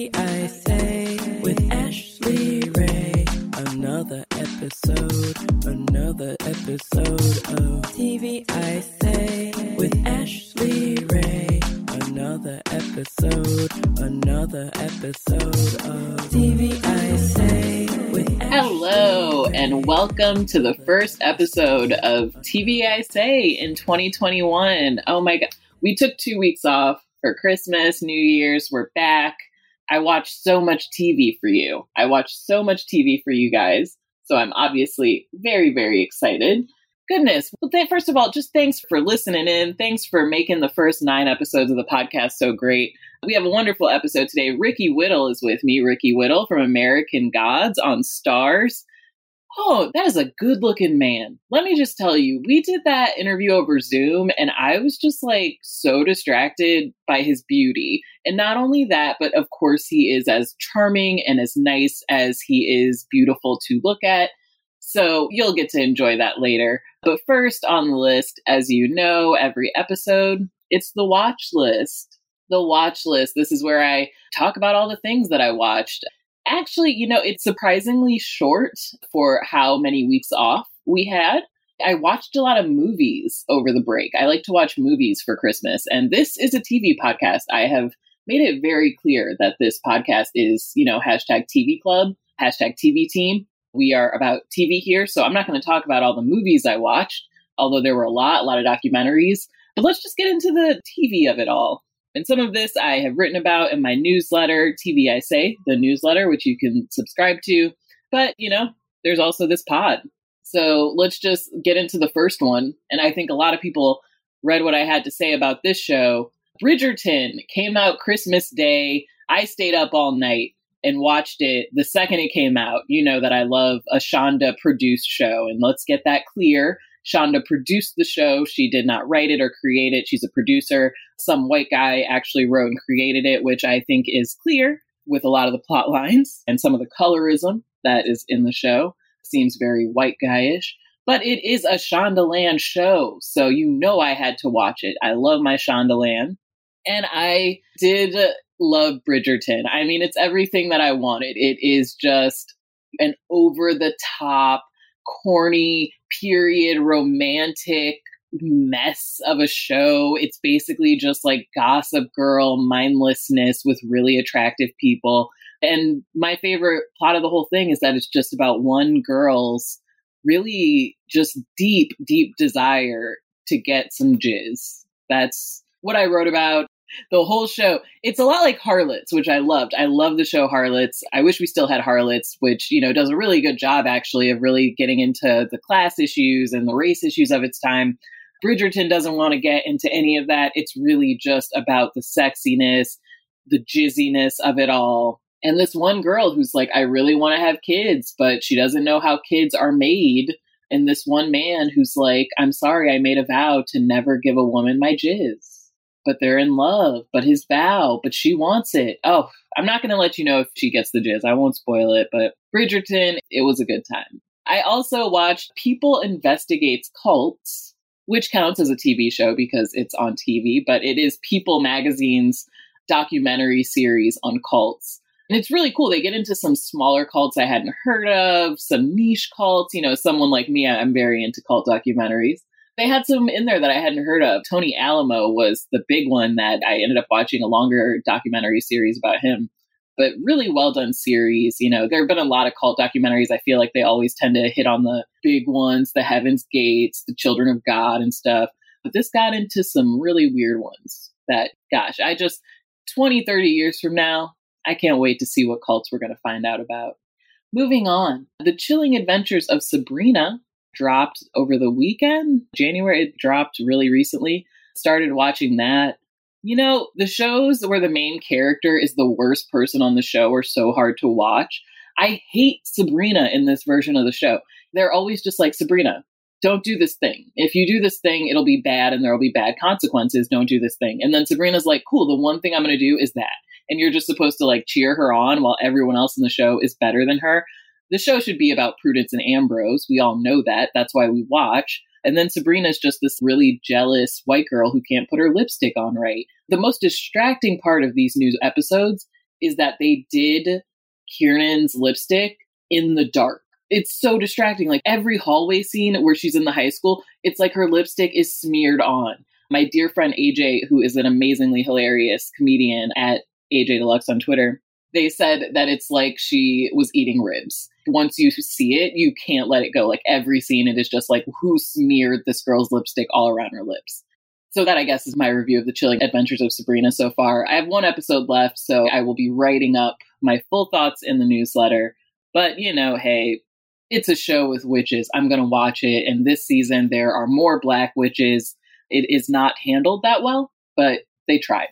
I say with Ashley Ray. Another episode, another episode of TV I say with Ashley Ray. Another episode, another episode of TV I say with Hello, and welcome to the first episode of TV I Say in 2021. Oh my God. We took two weeks off for Christmas, New Year's. We're back. I watch so much TV for you. I watch so much TV for you guys. So I'm obviously very, very excited. Goodness. Well, th- first of all, just thanks for listening in. Thanks for making the first nine episodes of the podcast so great. We have a wonderful episode today. Ricky Whittle is with me. Ricky Whittle from American Gods on Starz. Oh, that is a good looking man. Let me just tell you, we did that interview over Zoom, and I was just like so distracted by his beauty. And not only that, but of course, he is as charming and as nice as he is beautiful to look at. So you'll get to enjoy that later. But first on the list, as you know, every episode, it's the watch list. The watch list. This is where I talk about all the things that I watched. Actually, you know, it's surprisingly short for how many weeks off we had. I watched a lot of movies over the break. I like to watch movies for Christmas, and this is a TV podcast. I have made it very clear that this podcast is, you know, hashtag TV club, hashtag TV team. We are about TV here, so I'm not going to talk about all the movies I watched, although there were a lot, a lot of documentaries. But let's just get into the TV of it all. And some of this I have written about in my newsletter, TV I Say, the newsletter, which you can subscribe to. But, you know, there's also this pod. So let's just get into the first one. And I think a lot of people read what I had to say about this show. Bridgerton came out Christmas Day. I stayed up all night and watched it the second it came out. You know that I love a Shonda produced show. And let's get that clear. Shonda produced the show. She did not write it or create it. She's a producer. Some white guy actually wrote and created it, which I think is clear with a lot of the plot lines and some of the colorism that is in the show. Seems very white guyish. But it is a Shondaland show, so you know I had to watch it. I love my Shondaland. And I did love Bridgerton. I mean, it's everything that I wanted. It is just an over the top, corny, period romantic mess of a show. It's basically just like gossip girl mindlessness with really attractive people. And my favorite plot of the whole thing is that it's just about one girl's really just deep, deep desire to get some jizz. That's what I wrote about the whole show. It's a lot like Harlots, which I loved. I love the show Harlots. I wish we still had Harlots, which, you know, does a really good job actually of really getting into the class issues and the race issues of its time. Bridgerton doesn't want to get into any of that. It's really just about the sexiness, the jizziness of it all. And this one girl who's like, I really want to have kids, but she doesn't know how kids are made. And this one man who's like, I'm sorry, I made a vow to never give a woman my jizz but they're in love, but his vow, but she wants it. Oh, I'm not going to let you know if she gets the jizz. I won't spoil it, but Bridgerton, it was a good time. I also watched People Investigates Cults, which counts as a TV show because it's on TV, but it is People Magazine's documentary series on cults. And it's really cool. They get into some smaller cults I hadn't heard of, some niche cults. You know, someone like me, I'm very into cult documentaries. They had some in there that I hadn't heard of. Tony Alamo was the big one that I ended up watching a longer documentary series about him. But really well done series. You know, there have been a lot of cult documentaries. I feel like they always tend to hit on the big ones, the Heaven's Gates, the Children of God, and stuff. But this got into some really weird ones that, gosh, I just, 20, 30 years from now, I can't wait to see what cults we're going to find out about. Moving on, The Chilling Adventures of Sabrina dropped over the weekend. January, it dropped really recently. Started watching that. You know, the shows where the main character is the worst person on the show are so hard to watch. I hate Sabrina in this version of the show. They're always just like, Sabrina, don't do this thing. If you do this thing, it'll be bad and there will be bad consequences. Don't do this thing. And then Sabrina's like, cool, the one thing I'm going to do is that and you're just supposed to like cheer her on while everyone else in the show is better than her. The show should be about Prudence and Ambrose. We all know that. That's why we watch. And then Sabrina's just this really jealous white girl who can't put her lipstick on right. The most distracting part of these new episodes is that they did Kiernan's lipstick in the dark. It's so distracting. Like every hallway scene where she's in the high school, it's like her lipstick is smeared on. My dear friend AJ, who is an amazingly hilarious comedian at AJ Deluxe on Twitter, they said that it's like she was eating ribs. Once you see it, you can't let it go. Like every scene, it is just like who smeared this girl's lipstick all around her lips. So that I guess is my review of the chilling adventures of Sabrina so far. I have one episode left, so I will be writing up my full thoughts in the newsletter. But you know, hey, it's a show with witches. I'm going to watch it. And this season, there are more black witches. It is not handled that well, but they tried.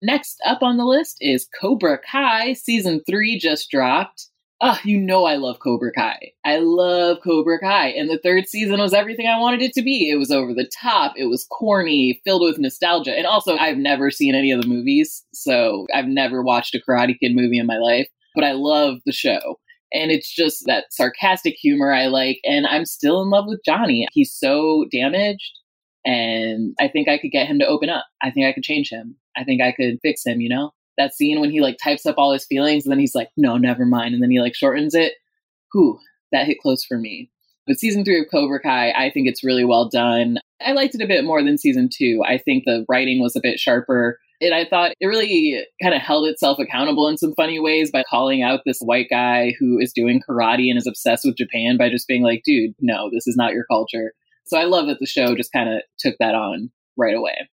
Next up on the list is Cobra Kai. Season 3 just dropped. Oh, you know I love Cobra Kai. I love Cobra Kai. And the third season was everything I wanted it to be. It was over the top, it was corny, filled with nostalgia. And also, I've never seen any of the movies, so I've never watched a Karate Kid movie in my life, but I love the show. And it's just that sarcastic humor I like. And I'm still in love with Johnny. He's so damaged. And I think I could get him to open up. I think I could change him. I think I could fix him, you know? That scene when he like types up all his feelings and then he's like, no, never mind. And then he like shortens it. Whew, that hit close for me. But season three of Cobra Kai, I think it's really well done. I liked it a bit more than season two. I think the writing was a bit sharper. And I thought it really kind of held itself accountable in some funny ways by calling out this white guy who is doing karate and is obsessed with Japan by just being like, dude, no, this is not your culture. So I love that the show just kind of took that on right away.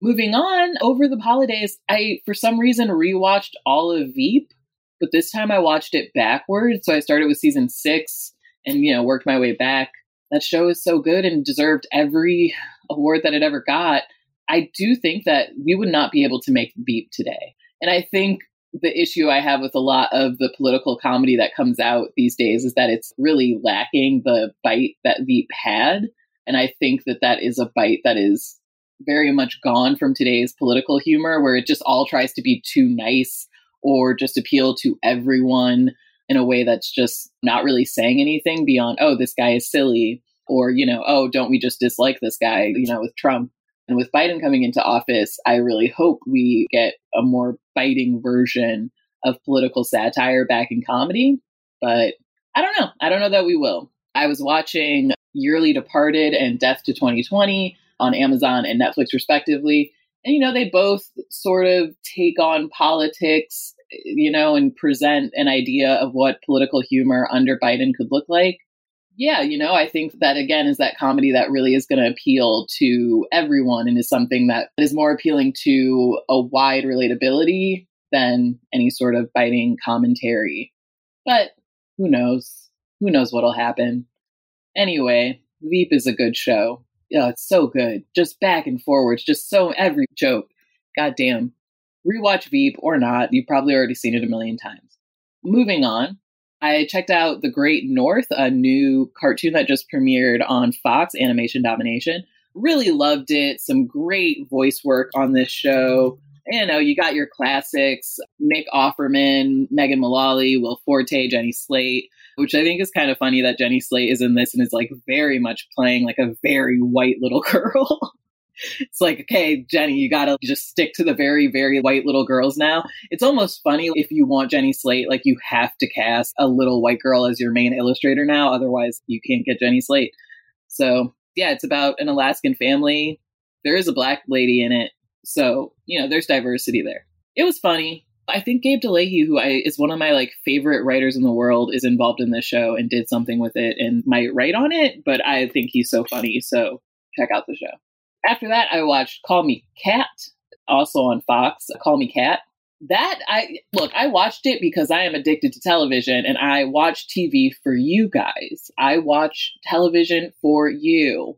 Moving on, over the holidays, I, for some reason, rewatched all of Veep, but this time I watched it backwards. So I started with season six and, you know, worked my way back. That show is so good and deserved every award that it ever got. I do think that we would not be able to make Veep today. And I think the issue I have with a lot of the political comedy that comes out these days is that it's really lacking the bite that Veep had. And I think that that is a bite that is very much gone from today's political humor, where it just all tries to be too nice or just appeal to everyone in a way that's just not really saying anything beyond, oh, this guy is silly, or, you know, oh, don't we just dislike this guy, you know, with Trump. And with Biden coming into office, I really hope we get a more biting version of political satire back in comedy. But I don't know. I don't know that we will. I was watching Yearly Departed and Death to 2020 on Amazon and Netflix, respectively. And, you know, they both sort of take on politics, you know, and present an idea of what political humor under Biden could look like. Yeah, you know, I think that again is that comedy that really is going to appeal to everyone and is something that is more appealing to a wide relatability than any sort of biting commentary. But who knows? Who knows what'll happen? Anyway, Veep is a good show oh, it's so good. Just back and forwards, just so every joke. Goddamn. Rewatch Veep or not, you've probably already seen it a million times. Moving on, I checked out The Great North, a new cartoon that just premiered on Fox Animation Domination. Really loved it. Some great voice work on this show. You know, you got your classics Nick Offerman, Megan Mullally, Will Forte, Jenny Slate which I think is kind of funny that Jenny Slate is in this and is like very much playing like a very white little girl. it's like, okay, Jenny, you gotta just stick to the very, very white little girls now. It's almost funny if you want Jenny Slate, like you have to cast a little white girl as your main illustrator now. Otherwise, you can't get Jenny Slate. So, yeah, it's about an Alaskan family. There is a black lady in it. So, you know, there's diversity there. It was funny. I think Gabe Delahaye, who I, is one of my like favorite writers in the world, is involved in this show and did something with it and might write on it. But I think he's so funny, so check out the show. After that, I watched Call Me Kat, also on Fox. Call Me Kat. That I look, I watched it because I am addicted to television and I watch TV for you guys. I watch television for you.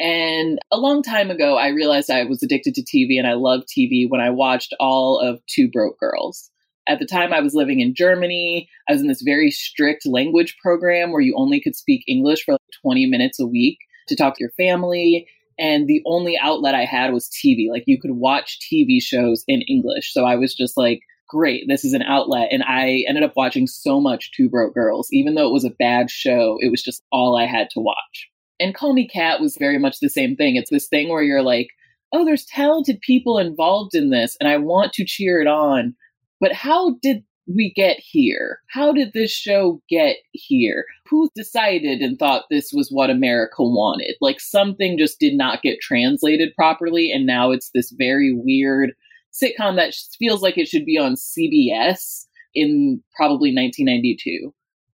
And a long time ago, I realized I was addicted to TV and I loved TV when I watched all of Two Broke Girls. At the time, I was living in Germany. I was in this very strict language program where you only could speak English for like 20 minutes a week to talk to your family. And the only outlet I had was TV. Like you could watch TV shows in English. So I was just like, great, this is an outlet. And I ended up watching so much Two Broke Girls. Even though it was a bad show, it was just all I had to watch. And Call Me Kat was very much the same thing. It's this thing where you're like, oh, there's talented people involved in this, and I want to cheer it on. But how did we get here? How did this show get here? Who decided and thought this was what America wanted? Like something just did not get translated properly, and now it's this very weird sitcom that feels like it should be on CBS in probably 1992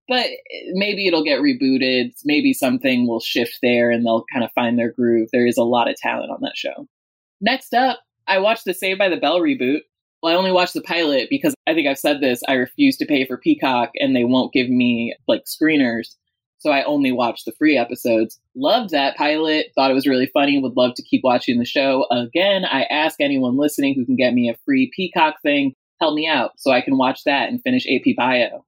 but maybe it'll get rebooted. Maybe something will shift there and they'll kind of find their groove. There is a lot of talent on that show. Next up, I watched the Saved by the Bell reboot. Well, I only watched the pilot because I think I've said this. I refuse to pay for Peacock and they won't give me like screeners. So I only watched the free episodes. Loved that pilot. Thought it was really funny. Would love to keep watching the show. Again, I ask anyone listening who can get me a free Peacock thing, help me out so I can watch that and finish AP Bio.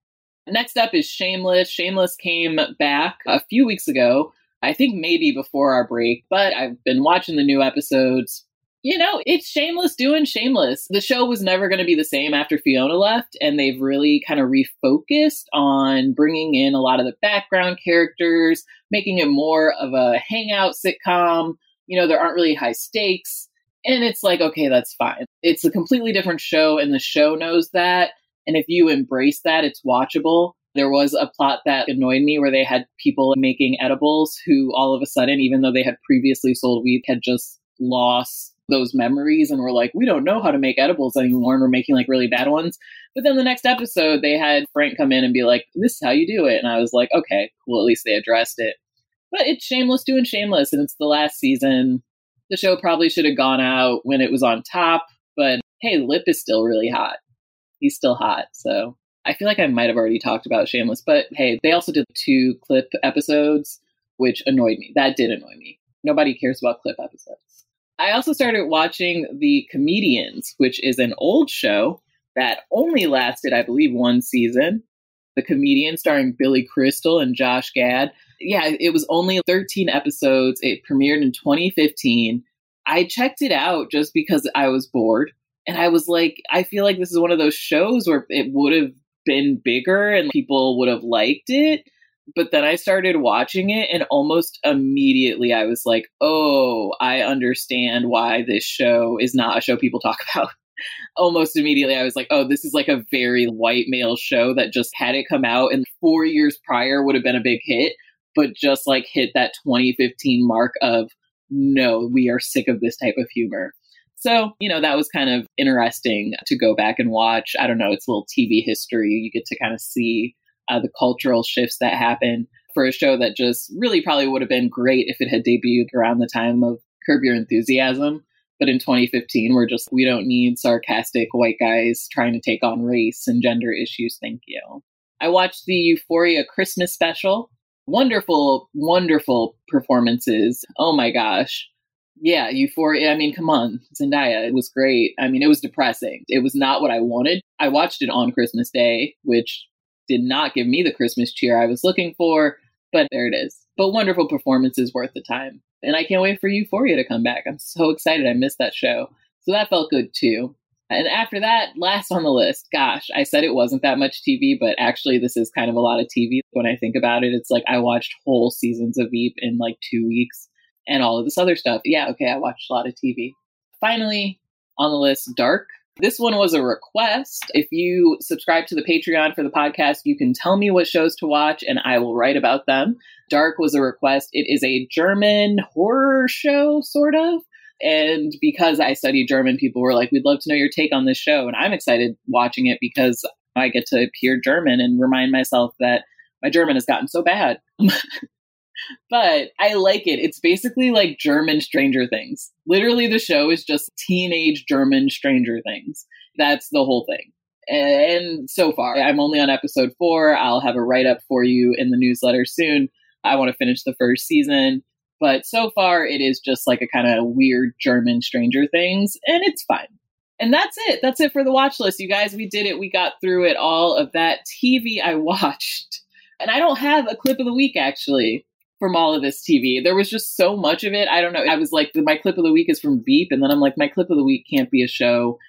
Next up is Shameless. Shameless came back a few weeks ago, I think maybe before our break, but I've been watching the new episodes. You know, it's Shameless doing Shameless. The show was never going to be the same after Fiona left, and they've really kind of refocused on bringing in a lot of the background characters, making it more of a hangout sitcom. You know, there aren't really high stakes. And it's like, okay, that's fine. It's a completely different show, and the show knows that and if you embrace that, it's watchable. There was a plot that annoyed me where they had people making edibles who all of a sudden, even though they had previously sold weed, had just lost those memories and were like, we don't know how to make edibles anymore and we're making like really bad ones. But then the next episode, they had Frank come in and be like, this is how you do it. And I was like, okay, well, at least they addressed it. But it's shameless doing shameless and it's the last season. The show probably should have gone out when it was on top, but hey, Lip is still really hot he's still hot. So I feel like I might have already talked about Shameless, but hey, they also did two clip episodes, which annoyed me. That did annoy me. Nobody cares about clip episodes. I also started watching The Comedians, which is an old show that only lasted, I believe, one season. The Comedian starring Billy Crystal and Josh Gad. Yeah, it was only 13 episodes. It premiered in 2015. I checked it out just because I was bored. And I was like, I feel like this is one of those shows where it would have been bigger and people would have liked it. But then I started watching it, and almost immediately I was like, oh, I understand why this show is not a show people talk about. almost immediately I was like, oh, this is like a very white male show that just had it come out and four years prior would have been a big hit, but just like hit that 2015 mark of no, we are sick of this type of humor. So, you know, that was kind of interesting to go back and watch. I don't know, it's a little TV history. You get to kind of see uh, the cultural shifts that happen for a show that just really probably would have been great if it had debuted around the time of Curb Your Enthusiasm. But in 2015, we're just, we don't need sarcastic white guys trying to take on race and gender issues. Thank you. I watched the Euphoria Christmas special. Wonderful, wonderful performances. Oh my gosh yeah, Euphoria. I mean, come on, Zendaya. It was great. I mean, it was depressing. It was not what I wanted. I watched it on Christmas Day, which did not give me the Christmas cheer I was looking for, but there it is. But wonderful performances worth the time. And I can't wait for Euphoria to come back. I'm so excited. I missed that show. So that felt good too. And after that, last on the list, gosh, I said it wasn't that much TV, but actually, this is kind of a lot of TV when I think about it. It's like I watched whole seasons of Veep in like two weeks and all of this other stuff. Yeah, okay, I watched a lot of TV. Finally, on the list, Dark. This one was a request. If you subscribe to the Patreon for the podcast, you can tell me what shows to watch and I will write about them. Dark was a request. It is a German horror show, sort of. And because I study German, people were like, we'd love to know your take on this show. And I'm excited watching it because I get to hear German and remind myself that my German has gotten so bad. but I like it. It's basically like German Stranger Things. Literally, the show is just teenage German Stranger Things. That's the whole thing. And so far, I'm only on episode four. I'll have a write up for you in the newsletter soon. I want to finish the first season. But so far, it is just like a kind of weird German Stranger Things, and it's fine. And that's it. That's it for the watch list, you guys. We did it. We got through it. All of that TV I watched. And I don't have a clip of the week, actually from all of this TV. There was just so much of it. I don't know. I was like, my clip of the week is from Veep. and then I'm like, my clip of the week can't be a show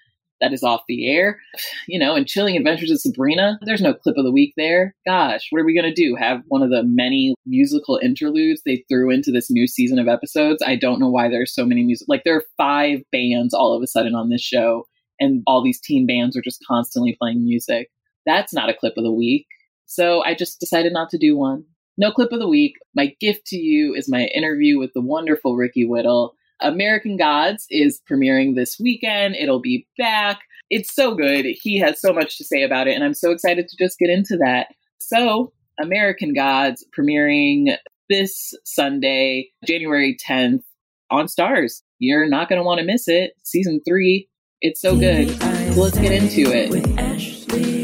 that is off the air. You know, and Chilling Adventures of Sabrina, there's no clip of the week there. Gosh, what are we going to do? Have one of the many musical interludes they threw into this new season of episodes? I don't know why there's so many music. Like, there are five bands all of a sudden on this show, and all these teen bands are just constantly playing music. That's not a clip of the week. So I just decided not to do one. No clip of the week. My gift to you is my interview with the wonderful Ricky Whittle. American Gods is premiering this weekend. It'll be back. It's so good. He has so much to say about it, and I'm so excited to just get into that. So, American Gods premiering this Sunday, January 10th on Starz. You're not going to want to miss it. Season three. It's so good. So let's get into it.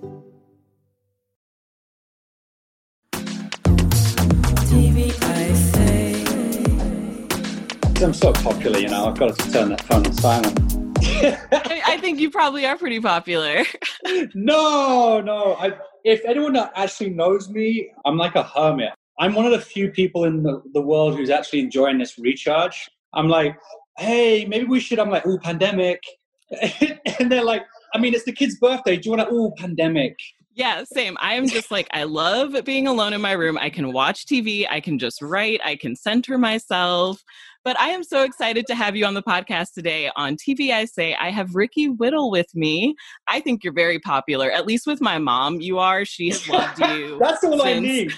I'm so popular, you know, I've got to turn that phone on silent. I think you probably are pretty popular. no, no. I, if anyone actually knows me, I'm like a hermit. I'm one of the few people in the, the world who's actually enjoying this recharge. I'm like, hey, maybe we should. I'm like, oh, pandemic. and they're like, I mean, it's the kid's birthday. Do you want to, oh, pandemic? Yeah, same. I am just like, I love being alone in my room. I can watch TV, I can just write, I can center myself. But I am so excited to have you on the podcast today. On TV, I say I have Ricky Whittle with me. I think you're very popular, at least with my mom. You are. She has loved you. That's all since, I need.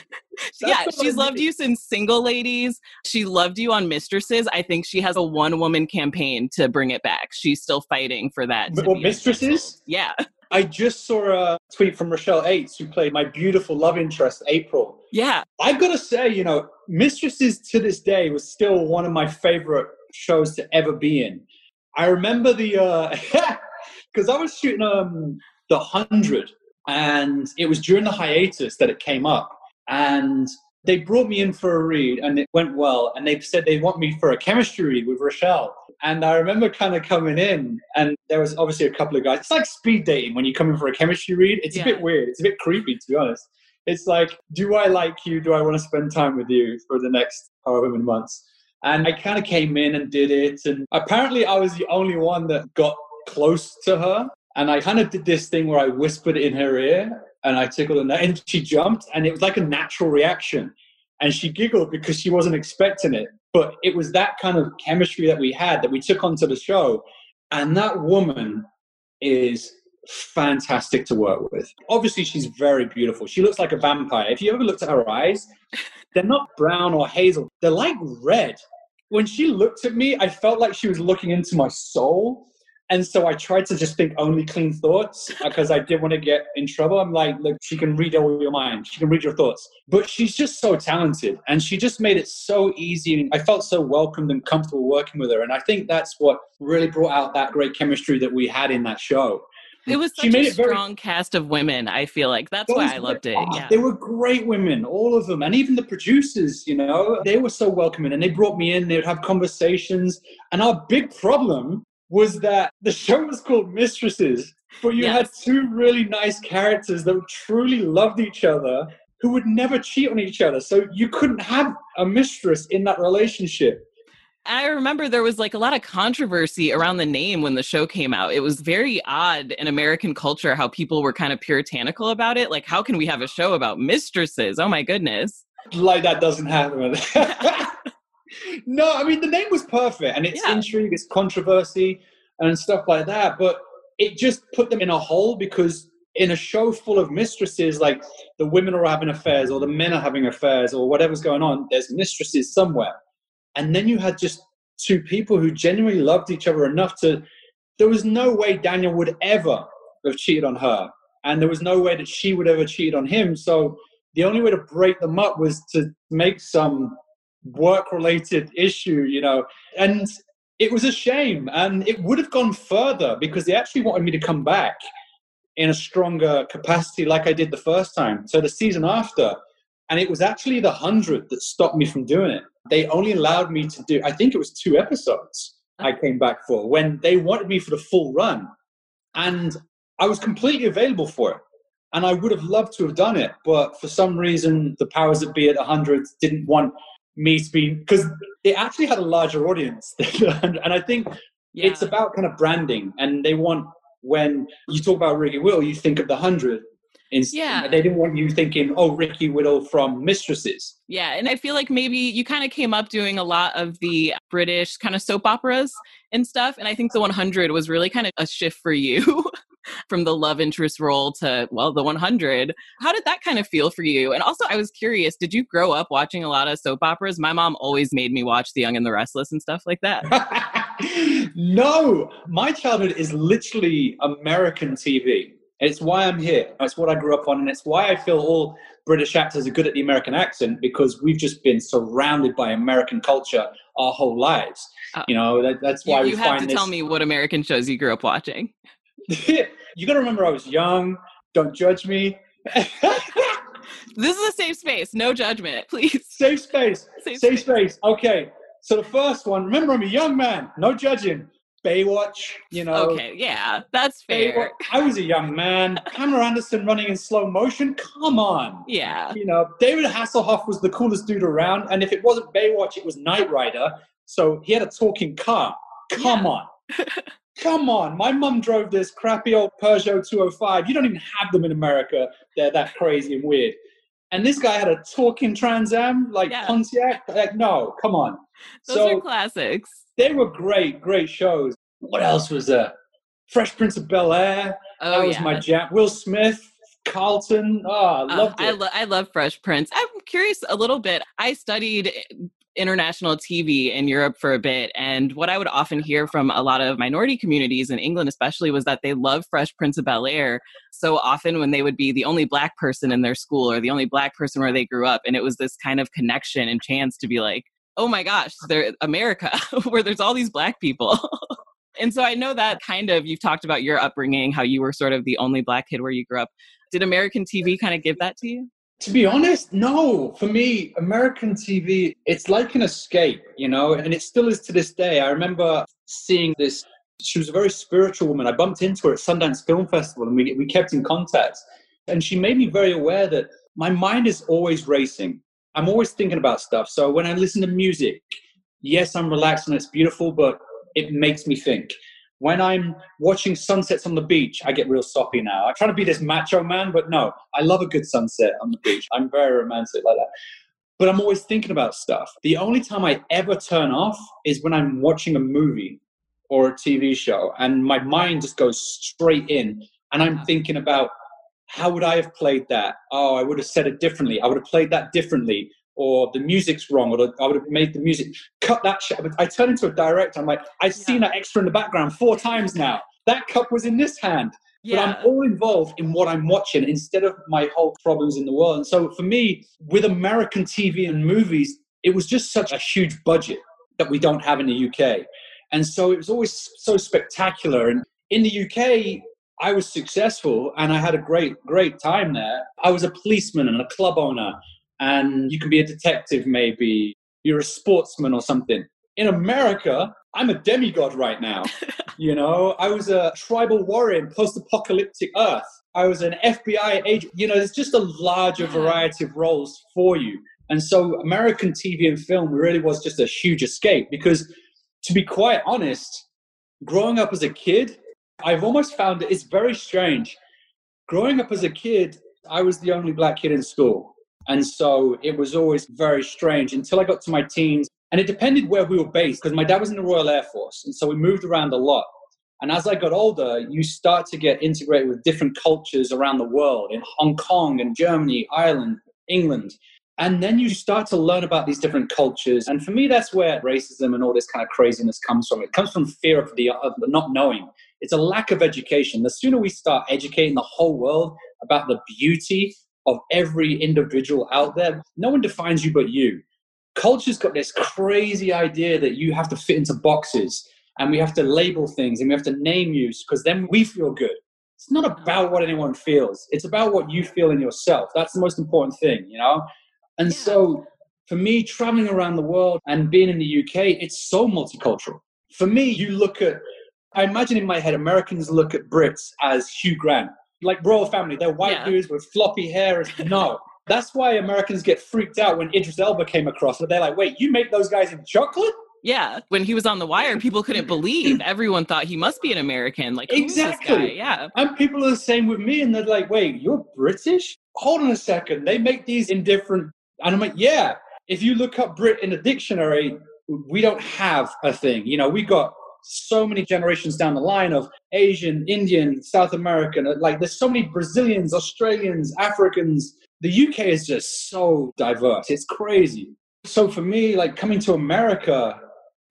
yeah, she's loved you since Single Ladies. She loved you on Mistresses. I think she has a one woman campaign to bring it back. She's still fighting for that. Well, Mistresses? Yeah. I just saw a tweet from Rochelle Aytes, who played my beautiful love interest, April. Yeah. I've got to say, you know, Mistresses to this day was still one of my favorite shows to ever be in. I remember the, because uh, I was shooting um, The 100, and it was during the hiatus that it came up. And they brought me in for a read and it went well. And they said they want me for a chemistry read with Rochelle. And I remember kind of coming in and there was obviously a couple of guys. It's like speed dating when you come in for a chemistry read. It's yeah. a bit weird. It's a bit creepy, to be honest. It's like, do I like you? Do I want to spend time with you for the next however many months? And I kind of came in and did it. And apparently I was the only one that got close to her. And I kind of did this thing where I whispered in her ear and I tickled her and she jumped and it was like a natural reaction. And she giggled because she wasn't expecting it. But it was that kind of chemistry that we had that we took onto the show. And that woman is fantastic to work with. Obviously, she's very beautiful. She looks like a vampire. If you ever looked at her eyes, they're not brown or hazel, they're like red. When she looked at me, I felt like she was looking into my soul. And so I tried to just think only clean thoughts because I didn't want to get in trouble. I'm like, look, she can read all your mind. She can read your thoughts. But she's just so talented and she just made it so easy. And I felt so welcomed and comfortable working with her. And I think that's what really brought out that great chemistry that we had in that show. It was such a strong very, cast of women. I feel like that's why I loved it. Yeah, they were great women, all of them, and even the producers. You know, they were so welcoming, and they brought me in. They would have conversations, and our big problem was that the show was called Mistresses, but you yes. had two really nice characters that truly loved each other who would never cheat on each other. So you couldn't have a mistress in that relationship. I remember there was like a lot of controversy around the name when the show came out. It was very odd in American culture how people were kind of puritanical about it. Like, how can we have a show about mistresses? Oh my goodness. Like that doesn't happen. no, I mean the name was perfect, and it's yeah. intrigue, it's controversy, and stuff like that. But it just put them in a hole because in a show full of mistresses, like the women are having affairs or the men are having affairs or whatever's going on, there's mistresses somewhere. And then you had just two people who genuinely loved each other enough to. There was no way Daniel would ever have cheated on her, and there was no way that she would ever cheat on him. So the only way to break them up was to make some work related issue, you know. And it was a shame. And it would have gone further because they actually wanted me to come back in a stronger capacity like I did the first time. So the season after, and it was actually the 100 that stopped me from doing it. They only allowed me to do, I think it was two episodes I came back for when they wanted me for the full run. And I was completely available for it. And I would have loved to have done it. But for some reason, the powers that be at 100 didn't want me be because it actually had a larger audience and i think yeah. it's about kind of branding and they want when you talk about ricky Will, you think of the hundred yeah. They didn't want you thinking, oh, Ricky Whittle from Mistresses. Yeah. And I feel like maybe you kind of came up doing a lot of the British kind of soap operas and stuff. And I think the 100 was really kind of a shift for you. from the love interest role to well the 100 how did that kind of feel for you? And also i was curious did you grow up watching a lot of soap operas? My mom always made me watch the young and the restless and stuff like that. No my childhood is literally american tv it's why i'm here. It's what i grew up on and it's why i feel all british actors are good at the american accent because we've just been surrounded by american culture our whole lives. Uh, you know that, that's why you, we you have to this... tell me what american shows you grew up watching you got to remember I was young. Don't judge me. this is a safe space. No judgment, please. Safe space. Safe, safe space. space. Okay. So the first one, remember I'm a young man. No judging. Baywatch, you know. Okay, yeah, that's fair. Baywatch. I was a young man. Pamela Anderson running in slow motion. Come on. Yeah. You know, David Hasselhoff was the coolest dude around. And if it wasn't Baywatch, it was Knight Rider. So he had a talking car. Come yeah. on. Come on, my mum drove this crappy old Peugeot 205. You don't even have them in America. They're that crazy and weird. And this guy had a talking Trans Am, like yeah. Pontiac. Like, no, come on. Those so, are classics. They were great, great shows. What else was there? Fresh Prince of Bel Air. Oh, that was yeah. my jam. Will Smith, Carlton. Oh, I uh, loved uh, it. I, lo- I love Fresh Prince. I'm curious a little bit. I studied international TV in Europe for a bit. And what I would often hear from a lot of minority communities in England, especially, was that they love Fresh Prince of Bel Air so often when they would be the only black person in their school or the only black person where they grew up. And it was this kind of connection and chance to be like, oh my gosh, they're America, where there's all these black people. and so I know that kind of, you've talked about your upbringing, how you were sort of the only black kid where you grew up. Did American TV kind of give that to you? To be honest, no. For me, American TV, it's like an escape, you know, and it still is to this day. I remember seeing this. She was a very spiritual woman. I bumped into her at Sundance Film Festival and we, we kept in contact. And she made me very aware that my mind is always racing. I'm always thinking about stuff. So when I listen to music, yes, I'm relaxed and it's beautiful, but it makes me think when I'm watching sunsets on the beach, I get real soppy now. I try to be this macho man, but no, I love a good sunset on the beach. I'm very romantic like that. But I'm always thinking about stuff. The only time I ever turn off is when I'm watching a movie or a TV show, and my mind just goes straight in. And I'm thinking about how would I have played that? Oh, I would have said it differently. I would have played that differently. Or the music's wrong, or I would have made the music cut that shit. But I turn into a director. I'm like, I've seen that extra in the background four times now. That cup was in this hand. Yeah. But I'm all involved in what I'm watching instead of my whole problems in the world. And so for me, with American TV and movies, it was just such a huge budget that we don't have in the UK. And so it was always so spectacular. And in the UK, I was successful and I had a great, great time there. I was a policeman and a club owner, and you can be a detective, maybe. You're a sportsman or something. In America, I'm a demigod right now. you know, I was a tribal warrior in post apocalyptic Earth. I was an FBI agent. You know, there's just a larger uh-huh. variety of roles for you. And so American TV and film really was just a huge escape because, to be quite honest, growing up as a kid, I've almost found it, it's very strange. Growing up as a kid, I was the only black kid in school. And so it was always very strange until I got to my teens. And it depended where we were based because my dad was in the Royal Air Force. And so we moved around a lot. And as I got older, you start to get integrated with different cultures around the world in Hong Kong and Germany, Ireland, England. And then you start to learn about these different cultures. And for me, that's where racism and all this kind of craziness comes from. It comes from fear of the, of not knowing. It's a lack of education. The sooner we start educating the whole world about the beauty of every individual out there, no one defines you but you. Culture's got this crazy idea that you have to fit into boxes and we have to label things and we have to name you because then we feel good. It's not about what anyone feels. It's about what you feel in yourself. That's the most important thing, you know? And yeah. so for me, traveling around the world and being in the UK, it's so multicultural. For me, you look at, I imagine in my head, Americans look at Brits as Hugh Grant, like royal family. They're white yeah. dudes with floppy hair. No. That's why Americans get freaked out when Idris Elba came across. But they're like, wait, you make those guys in chocolate? Yeah, when he was on the wire, people couldn't believe. Everyone thought he must be an American. Like exactly. Yeah, and people are the same with me, and they're like, "Wait, you're British? Hold on a second. They make these in different and I'm like, yeah, if you look up Brit in the dictionary, we don't have a thing. You know, we got so many generations down the line of Asian, Indian, South American. Uh, like, there's so many Brazilians, Australians, Africans. The UK is just so diverse. It's crazy. So for me, like coming to America,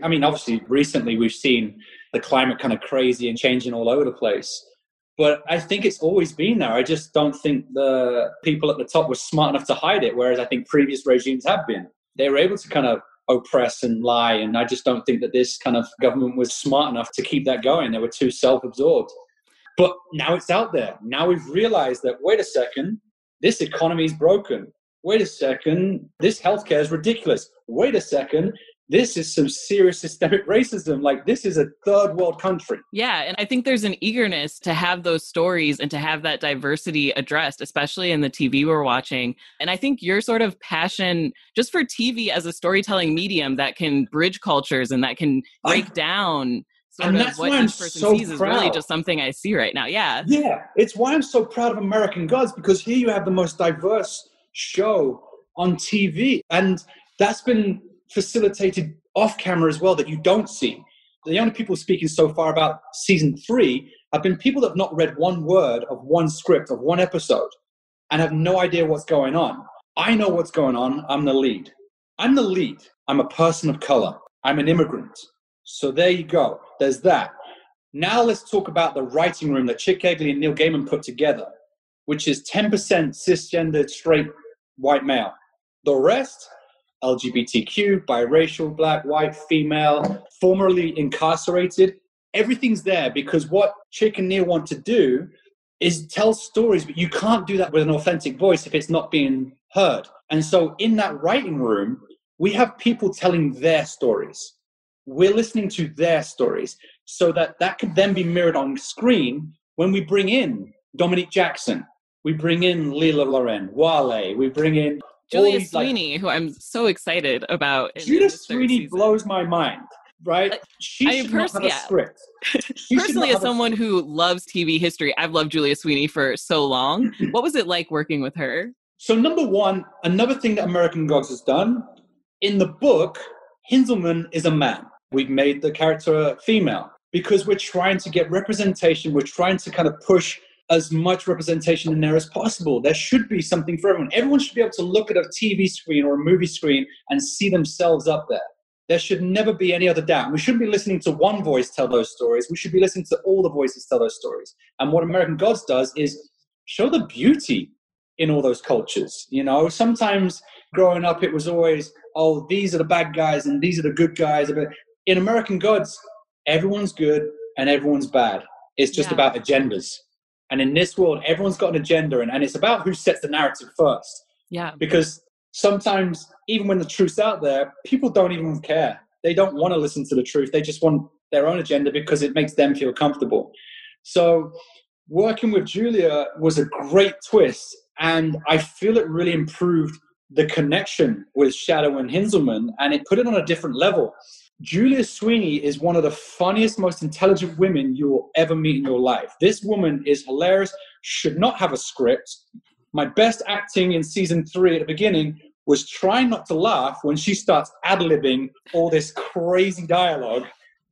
I mean, obviously, recently we've seen the climate kind of crazy and changing all over the place. But I think it's always been there. I just don't think the people at the top were smart enough to hide it, whereas I think previous regimes have been. They were able to kind of oppress and lie. And I just don't think that this kind of government was smart enough to keep that going. They were too self absorbed. But now it's out there. Now we've realized that, wait a second, this economy is broken. Wait a second, this healthcare is ridiculous. Wait a second, this is some serious systemic racism. Like, this is a third world country. Yeah. And I think there's an eagerness to have those stories and to have that diversity addressed, especially in the TV we're watching. And I think your sort of passion just for TV as a storytelling medium that can bridge cultures and that can break I, down sort of what each person so sees proud. is really just something I see right now. Yeah. Yeah. It's why I'm so proud of American Gods because here you have the most diverse show on TV. And that's been facilitated off camera as well that you don't see. The only people speaking so far about season three have been people that have not read one word of one script of one episode and have no idea what's going on. I know what's going on. I'm the lead. I'm the lead. I'm a person of color. I'm an immigrant. So there you go. There's that. Now let's talk about the writing room that Chic Eglee and Neil Gaiman put together, which is 10% cisgendered straight white male. The rest LGBTQ, biracial, black, white, female, formerly incarcerated. Everything's there because what Chic and Neil want to do is tell stories, but you can't do that with an authentic voice if it's not being heard. And so in that writing room, we have people telling their stories. We're listening to their stories so that that could then be mirrored on screen when we bring in Dominique Jackson, we bring in Lela Loren, Wale, we bring in Julia Sweeney, like, who I'm so excited about. Julia Sweeney season. blows my mind. Right? She I mean, pers- yeah. script. Personally, as someone who loves TV history, I've loved Julia Sweeney for so long. what was it like working with her? So, number one, another thing that American Gods has done in the book, Hinzelmann is a man. We've made the character female because we're trying to get representation. We're trying to kind of push as much representation in there as possible. There should be something for everyone. Everyone should be able to look at a TV screen or a movie screen and see themselves up there. There should never be any other doubt. We shouldn't be listening to one voice tell those stories. We should be listening to all the voices tell those stories. And what American Gods does is show the beauty in all those cultures. You know, sometimes growing up, it was always, oh, these are the bad guys and these are the good guys. But in American Gods, everyone's good and everyone's bad. It's just Yeah. about agendas. And in this world, everyone's got an agenda, and, and it's about who sets the narrative first. Yeah. Because sometimes, even when the truth's out there, people don't even care. They don't want to listen to the truth. They just want their own agenda because it makes them feel comfortable. So, working with Julia was a great twist, and I feel it really improved the connection with Shadow and Hinzelmann, and it put it on a different level. Julia Sweeney is one of the funniest, most intelligent women you will ever meet in your life. This woman is hilarious, should not have a script. My best acting in season three at the beginning was trying not to laugh when she starts ad libbing all this crazy dialogue.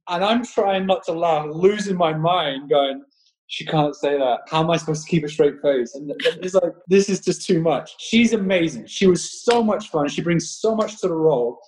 And I'm trying not to laugh, losing my mind, going, she can't say that. How am I supposed to keep a straight face? And it's like, this is just too much. She's amazing. She was so much fun. She brings so much to the role.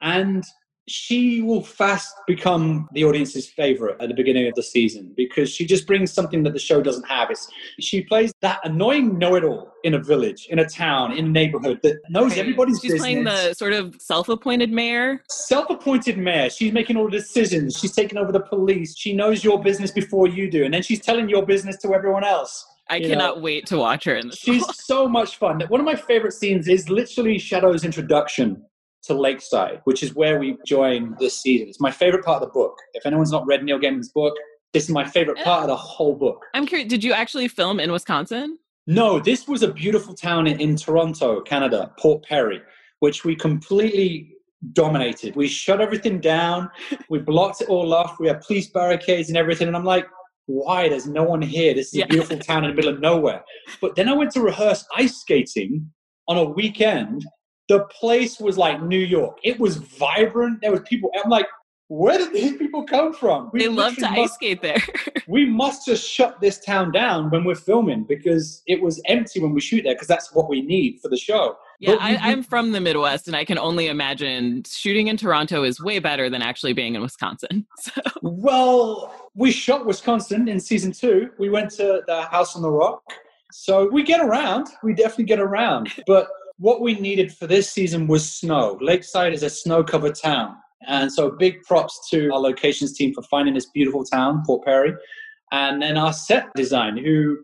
And she will fast become the audience's favorite at the beginning of the season because she just brings something that the show doesn't have. It's, she plays that annoying know-it-all in a village, in a town, in a neighborhood that knows Right. everybody's She's business. playing the sort of self-appointed mayor. self-appointed mayor. She's making all the decisions. She's taking over the police. She knows your business before you do, and then she's telling your business to everyone else. I You cannot know, wait to watch her in this. She's so much fun. One of my favorite scenes is literally Shadow's introduction to Lakeside, which is where we join this season. It's my favorite part of the book. If anyone's not read Neil Gaiman's book, this is my favorite part of the whole book. I'm curious. Did you actually film in Wisconsin? No, this was a beautiful town in, in Toronto, Canada, Port Perry, which we completely dominated. We shut everything down, we blocked it all off, we had police barricades and everything. And I'm like, why? There's no one here. This is Yeah. a beautiful town in the middle of nowhere. But then I went to rehearse ice skating on a weekend. The place was like New York. It was vibrant. There was people. I'm like, where did these people come from? We They love to literally ice skate there. we must just shut this town down when we're filming because it was empty when we shoot there because that's what we need for the show. yeah, we- I, I'm from the Midwest, and I can only imagine shooting in Toronto is way better than actually being in Wisconsin. So, Well, we shot Wisconsin in season two. We went to the House on the Rock. So we get around. We definitely get around. But what we needed for this season was snow. Lakeside is a snow covered town. And so big props to our locations team for finding this beautiful town, Port Perry. And then our set design, who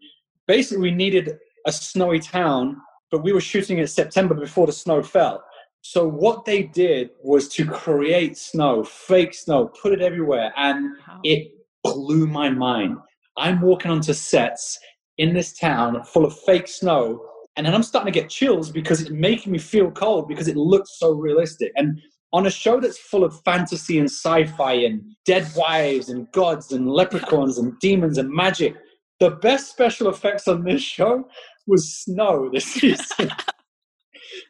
basically we needed a snowy town, but we were shooting in September before the snow fell. So what they did was to create snow, fake snow, put it everywhere, and it blew my mind. I'm walking onto sets in this town full of fake snow, and then I'm starting to get chills because it's making me feel cold because it looks so realistic. And on a show that's full of fantasy and sci-fi and dead wives and gods and leprechauns and demons and magic, the best special effects on this show was snow this season.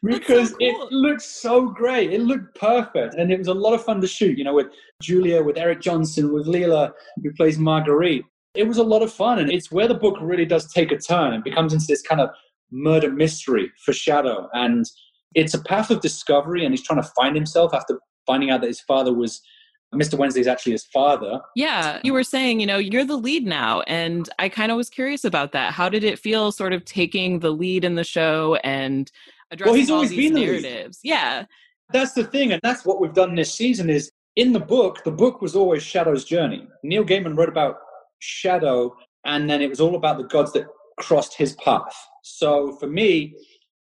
because cool. it looked so great. It looked perfect. And it was a lot of fun to shoot, you know, with Julia, with Eric Johnson, with Lela, who plays Marguerite. It was a lot of fun. And it's where the book really does take a turn and becomes into this kind of murder mystery for Shadow. And it's a path of discovery, and he's trying to find himself after finding out that his father was Mr. Wednesday is actually his father. Yeah, you were saying, you know, you're the lead now. And I kind of was curious about that. How did it feel sort of taking the lead in the show and addressing he's all always these been the lead. narratives? Yeah. That's the thing, and that's what we've done this season. Is in the book, the book was always Shadow's journey. Neil Gaiman wrote about Shadow, and then it was all about the gods that crossed his path. So for me,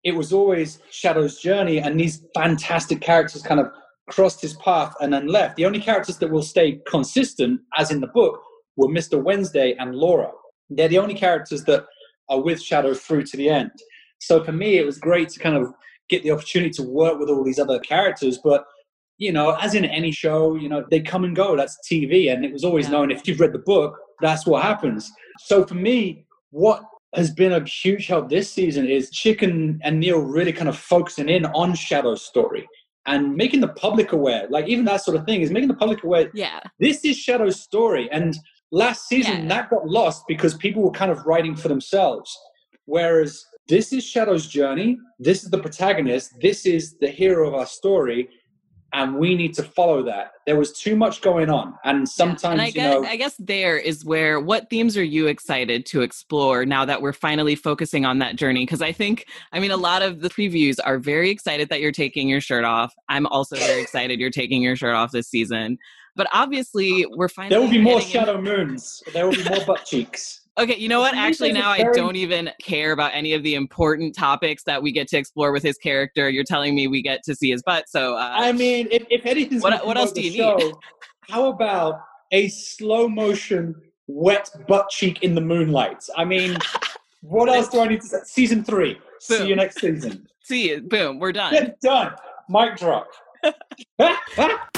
it was always Shadow's journey, and these fantastic characters kind of crossed his path and then left. The only characters that will stay consistent, as in the book, were Mr. Wednesday and Laura. They're the only characters that are with Shadow through to the end. So for me, it was great to kind of get the opportunity to work with all these other characters. But, you know, as in any show, you know, they come and go. That's TV. And it was always Yeah. known if you've read the book, that's what happens. So for me, what has been a huge help this season is Chicken and Neil really kind of focusing in on Shadow's story and making the public aware. Like even that sort of thing is making the public aware Yeah. this is Shadow's story. And Last season, Yeah. that got lost because people were kind of writing for themselves. Whereas this is Shadow's journey. This is the protagonist. This is the hero of our story. And we need to follow that. There was too much going on. And sometimes, and I you guess, know, I guess there is where what themes are you excited to explore now that we're finally focusing on that journey? Because I think, I mean, a lot of the previews are very excited that you're taking your shirt off. I'm also very excited you're taking your shirt off this season. But obviously, we're finally. there will be more Shadow Moons. There will be more butt cheeks. Okay, you know what? Actually, now I don't even care about any of the important topics that we get to explore with his character. You're telling me we get to see his butt, so uh, I mean, if, if anything's What- what else do you need? How about a slow motion wet butt cheek in the moonlight? I mean, what else do I need to say? Season three. See you next season. see, you. boom, we're done. Get done. Mic drop.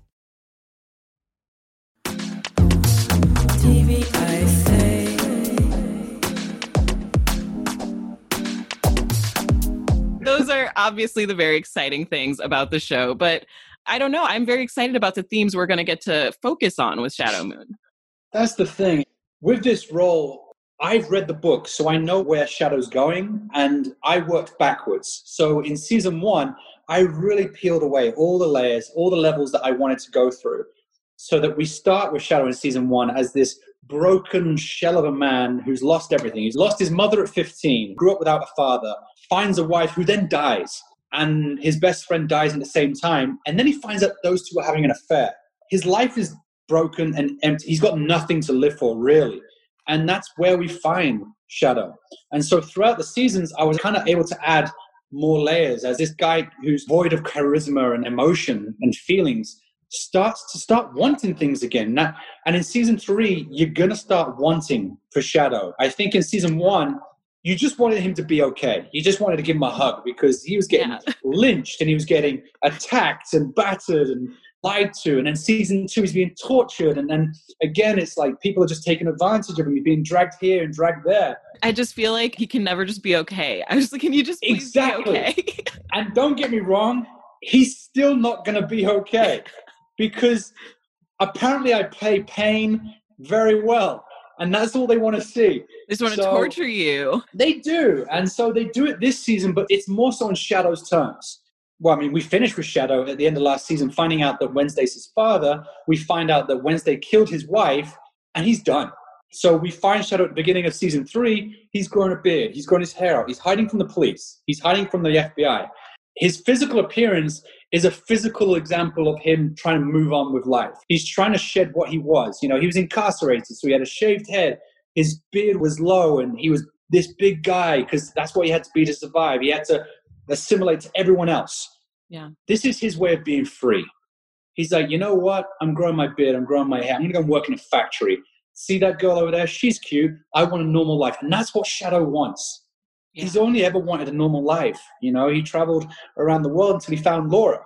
Are obviously the very exciting things about the show, but I don't know. I'm very excited about the themes we're going to get to focus on with Shadow Moon. That's the thing. With this role, I've read the book, so I know where Shadow's going, and I worked backwards. So in season one, I really peeled away all the layers, all the levels that I wanted to go through, so that we start with Shadow in season one as this broken shell of a man who's lost everything. He's lost his mother at 15, grew up without a father, finds a wife who then dies, and his best friend dies at the same time, and then he finds out those two are having an affair. His life is broken and empty. He's got nothing to live for, really. And that's where we find Shadow. And so throughout the seasons, I was kind of able to add more layers as this guy who's void of charisma and emotion and feelings starts to start wanting things again. Now, and in season three, you're going to start wanting for Shadow. I think in season one, you just wanted him to be okay. You just wanted to give him a hug because he was getting Yeah. lynched and he was getting attacked and battered and lied to. And then season two, he's being tortured. And then again, it's like people are just taking advantage of him. He's being dragged here and dragged there. I just feel like he can never just be okay. I was like, can you just Exactly. okay? And don't get me wrong, he's still not going to be okay because apparently I play pain very well. And that's all they want to see. They just want to torture you. They do. And so they do it this season, but it's more so on Shadow's terms. Well, I mean, we finished with Shadow at the end of last season, finding out that Wednesday's his father. We find out that Wednesday killed his wife, and he's done. So we find Shadow at the beginning of season three. He's grown a beard. He's grown his hair out. He's hiding from the police. He's hiding from the FBI. His physical appearance is a physical example of him trying to move on with life. He's trying to shed what he was. You know, he was incarcerated, so he had a shaved head. His beard was low, and he was this big guy because that's what he had to be to survive. He had to assimilate to everyone else. Yeah. This is his way of being free. He's like, you know what? I'm growing my beard. I'm growing my hair. I'm going to go and work in a factory. See that girl over there? She's cute. I want a normal life. And that's what Shadow wants. He's only ever wanted a normal life. You know, he traveled around the world until he found Laura.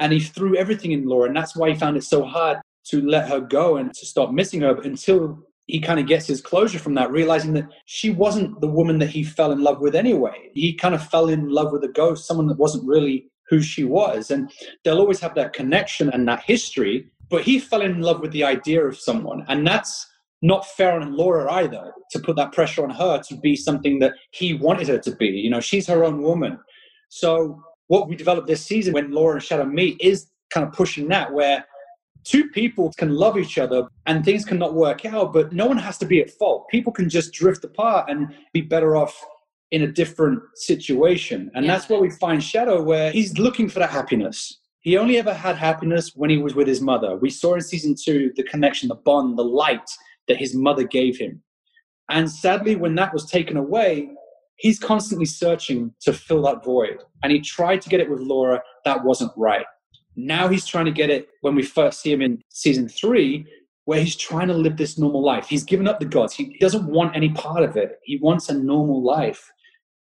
And he threw everything in Laura. And that's why he found it so hard to let her go and to stop missing her until he kind of gets his closure from that, realizing that she wasn't the woman that he fell in love with anyway. He kind of fell in love with a ghost, someone that wasn't really who she was. And they'll always have that connection and that history. But he fell in love with the idea of someone. And that's not fair on Laura either to put that pressure on her to be something that he wanted her to be. You know, she's her own woman. So what we developed this season when Laura and Shadow meet is kind of pushing that where two people can love each other and things cannot work out, but no one has to be at fault. People can just drift apart and be better off in a different situation. And Yeah. that's where we find Shadow, where he's looking for that happiness. He only ever had happiness when he was with his mother. We saw in season two the connection, the bond, the light that his mother gave him. And sadly, when that was taken away, he's constantly searching to fill that void. And he tried to get it with Laura, that wasn't right. Now he's trying to get it when we first see him in season three, where he's trying to live this normal life. He's given up the gods. He doesn't want any part of it. He wants a normal life.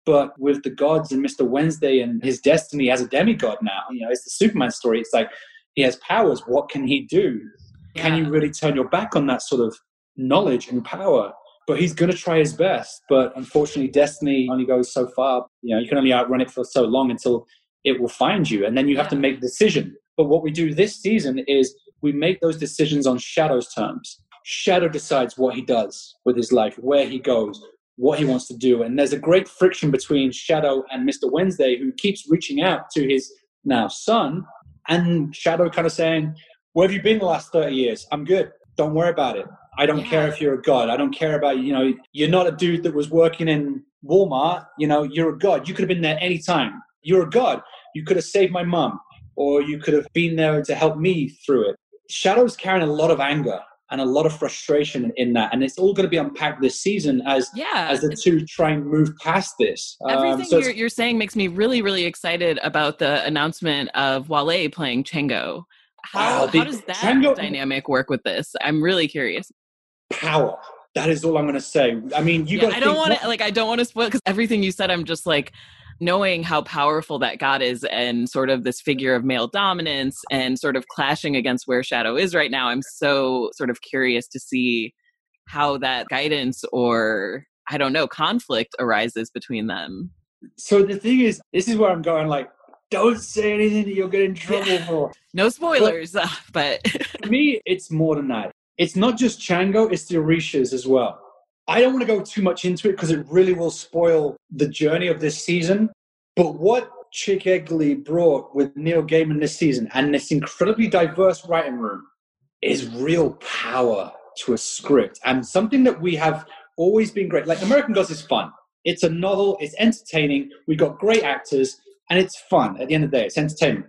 But with the gods and Mr. Wednesday and his destiny as a demigod now, you know, it's the Superman story. It's like he has powers. What can he do? Can you really turn your back on that sort of knowledge and power? But he's going to try his best. But unfortunately, destiny only goes so far. You know, you can only outrun it for so long until it will find you. And then you have to make a decision. But what we do this season is we make those decisions on Shadow's terms. Shadow decides what he does with his life, where he goes, what he wants to do. And there's a great friction between Shadow and Mr. Wednesday, who keeps reaching out to his now son, and Shadow kind of saying, Where have you been the last 30 years? I'm good. Don't worry about it. I don't care if you're a god. I don't care about, you know, you're not a dude that was working in Walmart. You know, you're a god. You could have been there anytime. You're a god. You could have saved my mom, or you could have been there to help me through it. Shadow's carrying a lot of anger and a lot of frustration in that. And it's all going to be unpacked this season as Yeah. as the two try and move past this. Um, Everything so you're, you're saying makes me really, really excited about the announcement of Wale playing Chango. How, Wow, the- how does that Chango- dynamic work with this? I'm really curious. Power. That is all I'm going to say. I mean, you Yeah. I don't want to like I don't want to spoil because everything you said, I'm just like knowing how powerful that God is and sort of this figure of male dominance and sort of clashing against where Shadow is right now. I'm so sort of curious to see how that guidance or I don't know conflict arises between them. So the thing is, this is where I'm going. Like, don't say anything that you'll get in trouble for. No spoilers, uh, but For me, it's more than that. It's not just Chango; it's the Orishas as well. I don't want to go too much into it because it really will spoil the journey of this season. But what Chic Eglee brought with Neil Gaiman this season and this incredibly diverse writing room is real power to a script and something that we have always been great. Like American Gods is fun. It's a novel, it's entertaining, we've got great actors, and it's fun at the end of the day, it's entertainment.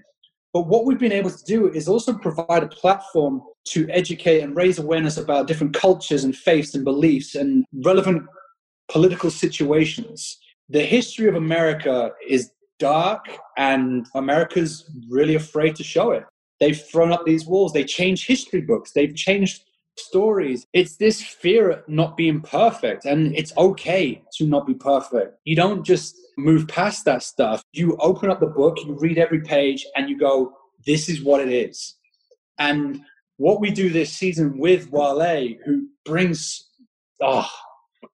But what we've been able to do is also provide a platform to educate and raise awareness about different cultures and faiths and beliefs and relevant political situations. The history of America is dark, and America's really afraid to show it. They've thrown up these walls, they change history books, they've changed stories. It's this fear of not being perfect, and it's okay to not be perfect. You don't just move past that stuff. You open up the book, you read every page, and you go, This is what it is. And what we do this season with Wale, who brings, oh,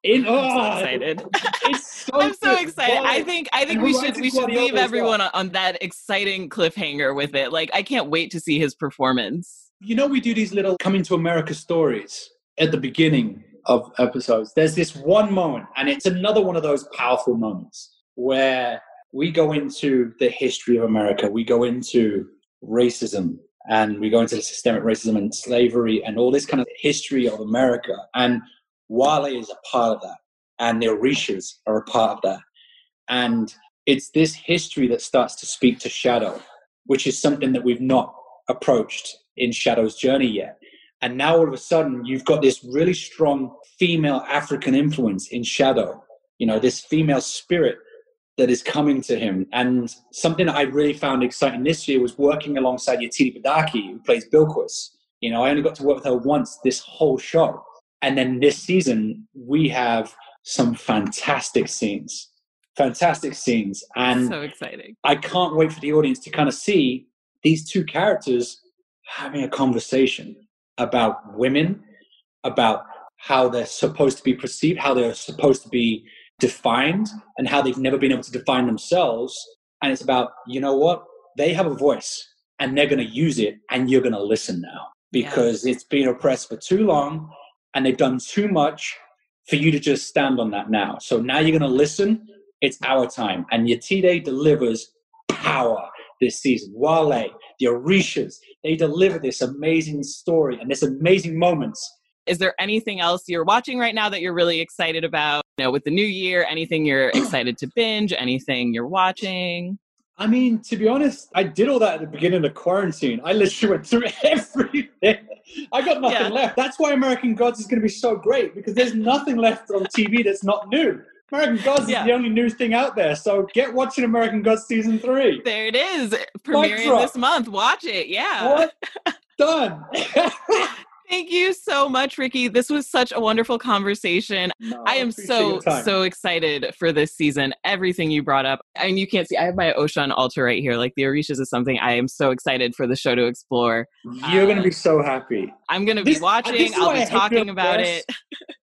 in, oh, I'm so ah, excited. It's so I'm so good. excited. I think I think we should we should leave well. everyone on, on that exciting cliffhanger with it. Like I can't wait to see his performance. You know we do these little coming to america stories at the beginning of episodes. There's this one moment and it's another one of those powerful moments where we go into the history of america. We go into racism and we go into systemic racism and slavery and all this kind of history of america. And wale is a part of that and the orishas are a part of that. And it's this history that starts to speak to shadow which is something that we've not approached in Shadow's journey yet. And now all of a sudden, you've got this really strong female African influence in Shadow, you know, this female spirit that is coming to him. And something that I really found exciting this year was working alongside Yetide Badaki, who plays Bilquis. You know, I only got to work with her once this whole show. And then this season, we have some fantastic scenes. Fantastic scenes. And so exciting. I can't wait for the audience to kind of see these two characters having a conversation about women, about how they're supposed to be perceived, how they're supposed to be defined, and how they've never been able to define themselves. And it's about, you know what? They have a voice and they're going to use it, and you're going to listen now because it's been oppressed for too long. and they've done too much for you to just stand on that now. So now you're going to listen. It's our time. And Yetide delivers power this season. Wale, the Orishas, they deliver this amazing story and this amazing moments. Is there anything else you're watching right now that you're really excited about? You know, with the new year, anything you're excited to binge, anything you're watching? I mean, to be honest, I did all that at the beginning of quarantine. I literally went through everything. I got nothing Yeah. left. That's why American Gods is going to be so great because there's nothing left on TV that's not new. American Gods Yeah. is the only new thing out there. So get watching American Gods season three. There it is, premiering this month. Watch it. Yeah. What? Done. Thank you so much, Ricky. This was such a wonderful conversation. No, I am so so excited for this season. Everything you brought up. I mean, you can't see. I have my Oshun altar right here. Like the Orishas is something I am so excited for the show to explore. You're going to be um, so happy. I'm going to be watching. I'll be talking about it.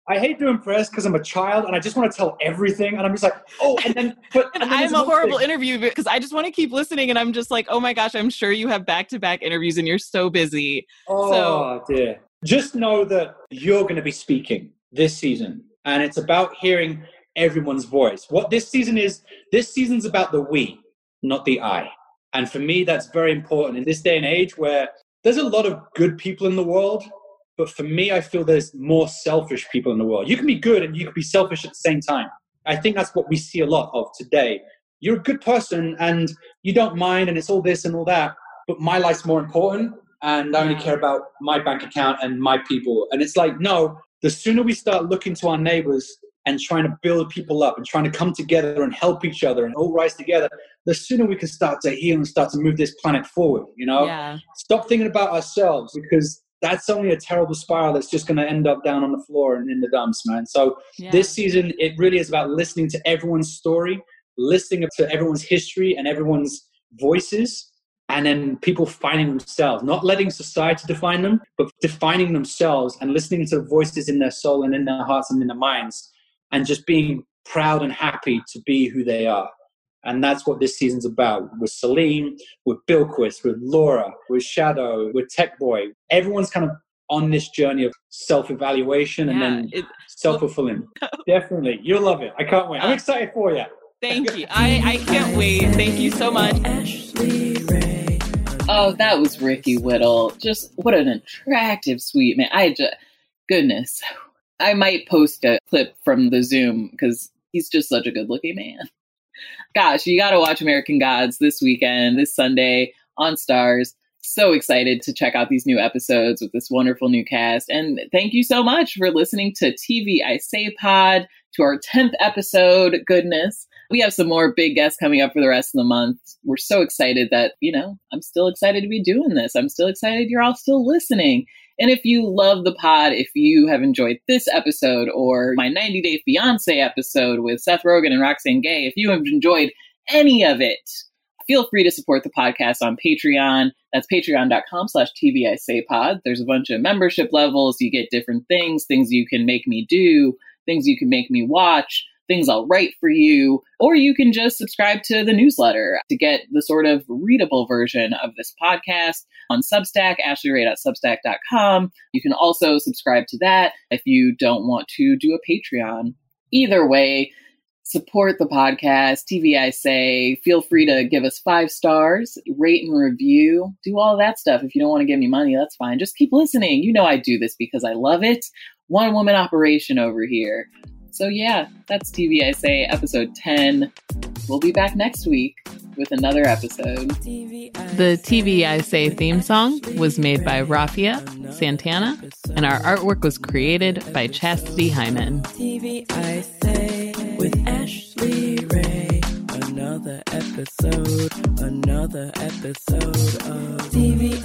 I hate to impress because I'm a child and I just want to tell everything. And I'm just like, oh, and then, but And and I'm a horrible thing. interview because I just want to keep listening. And I'm just like, oh my gosh, I'm sure you have back to back interviews and you're so busy. Oh dear. Just know that you're going to be speaking this season, and it's about hearing everyone's voice. What this season is, this season's about the we, not the I. And for me, that's very important in this day and age where there's a lot of good people in the world. But for me, I feel there's more selfish people in the world. You can be good and you can be selfish at the same time. I think that's what we see a lot of today. You're a good person and you don't mind, and it's all this and all that, but my life's more important and I only care about my bank account and my people. And it's like, no, the sooner we start looking to our neighbors and trying to build people up and trying to come together and help each other and all rise together, the sooner we can start to heal and start to move this planet forward, you know? Yeah. Stop thinking about ourselves because that's only a terrible spiral that's just going to end up down on the floor and in the dumps, man. So yeah. this season, it really is about listening to everyone's story, listening to everyone's history and everyone's voices, and then people finding themselves, not letting society define them, but defining themselves and listening to the voices in their soul and in their hearts and in their minds, and just being proud and happy to be who they are. And that's what this season's about with Salim, with Bilquis, with Laura, with Shadow, with Tech Boy. Everyone's kind of on this journey of self evaluation and then self fulfilling. Definitely. You'll love it. I can't wait. I'm Uh, excited for you. Thank you. I, I can't wait. Thank you so much. Ashley Ray. Oh, that was Ricky Whittle. Just what an attractive, sweet man. I just, goodness. I might post a clip from the Zoom because he's just such a good looking man. Gosh, you got to watch American Gods this weekend, this Sunday on Starz. So excited to check out these new episodes with this wonderful new cast. And thank you so much for listening to TV I Say Pod, to our 10th episode. Goodness. We have some more big guests coming up for the rest of the month. We're so excited that, you know, I'm still excited to be doing this. I'm still excited you're all still listening. And if you love the pod, if you have enjoyed this episode or my 90 Day Fiance episode with Seth Rogen and Roxane Gay, if you have enjoyed any of it, feel free to support the podcast on Patreon. That's patreon.com slash TVISayPod. There's a bunch of membership levels. You get different things, things you can make me do, things you can make me watch, things I'll write for you, or you can just subscribe to the newsletter to get the sort of readable version of this podcast on Substack, ashleyray.substack.com. You can also subscribe to that if you don't want to do a Patreon. Either way, support the podcast, TV I Say. Feel free to give us five stars, rate and review, do all that stuff. If you don't want to give me money, that's fine. Just keep listening. You know I do this because I love it. One woman operation over here. So, yeah, that's TV I Say, episode 10. We'll be back next week with another episode. The TV I Say theme song was made by Rafia Santana, and our artwork was created by Chastity Hyman. TV I say with Ashley Ray. Another episode, another episode of TV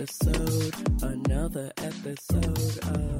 episode, another episode of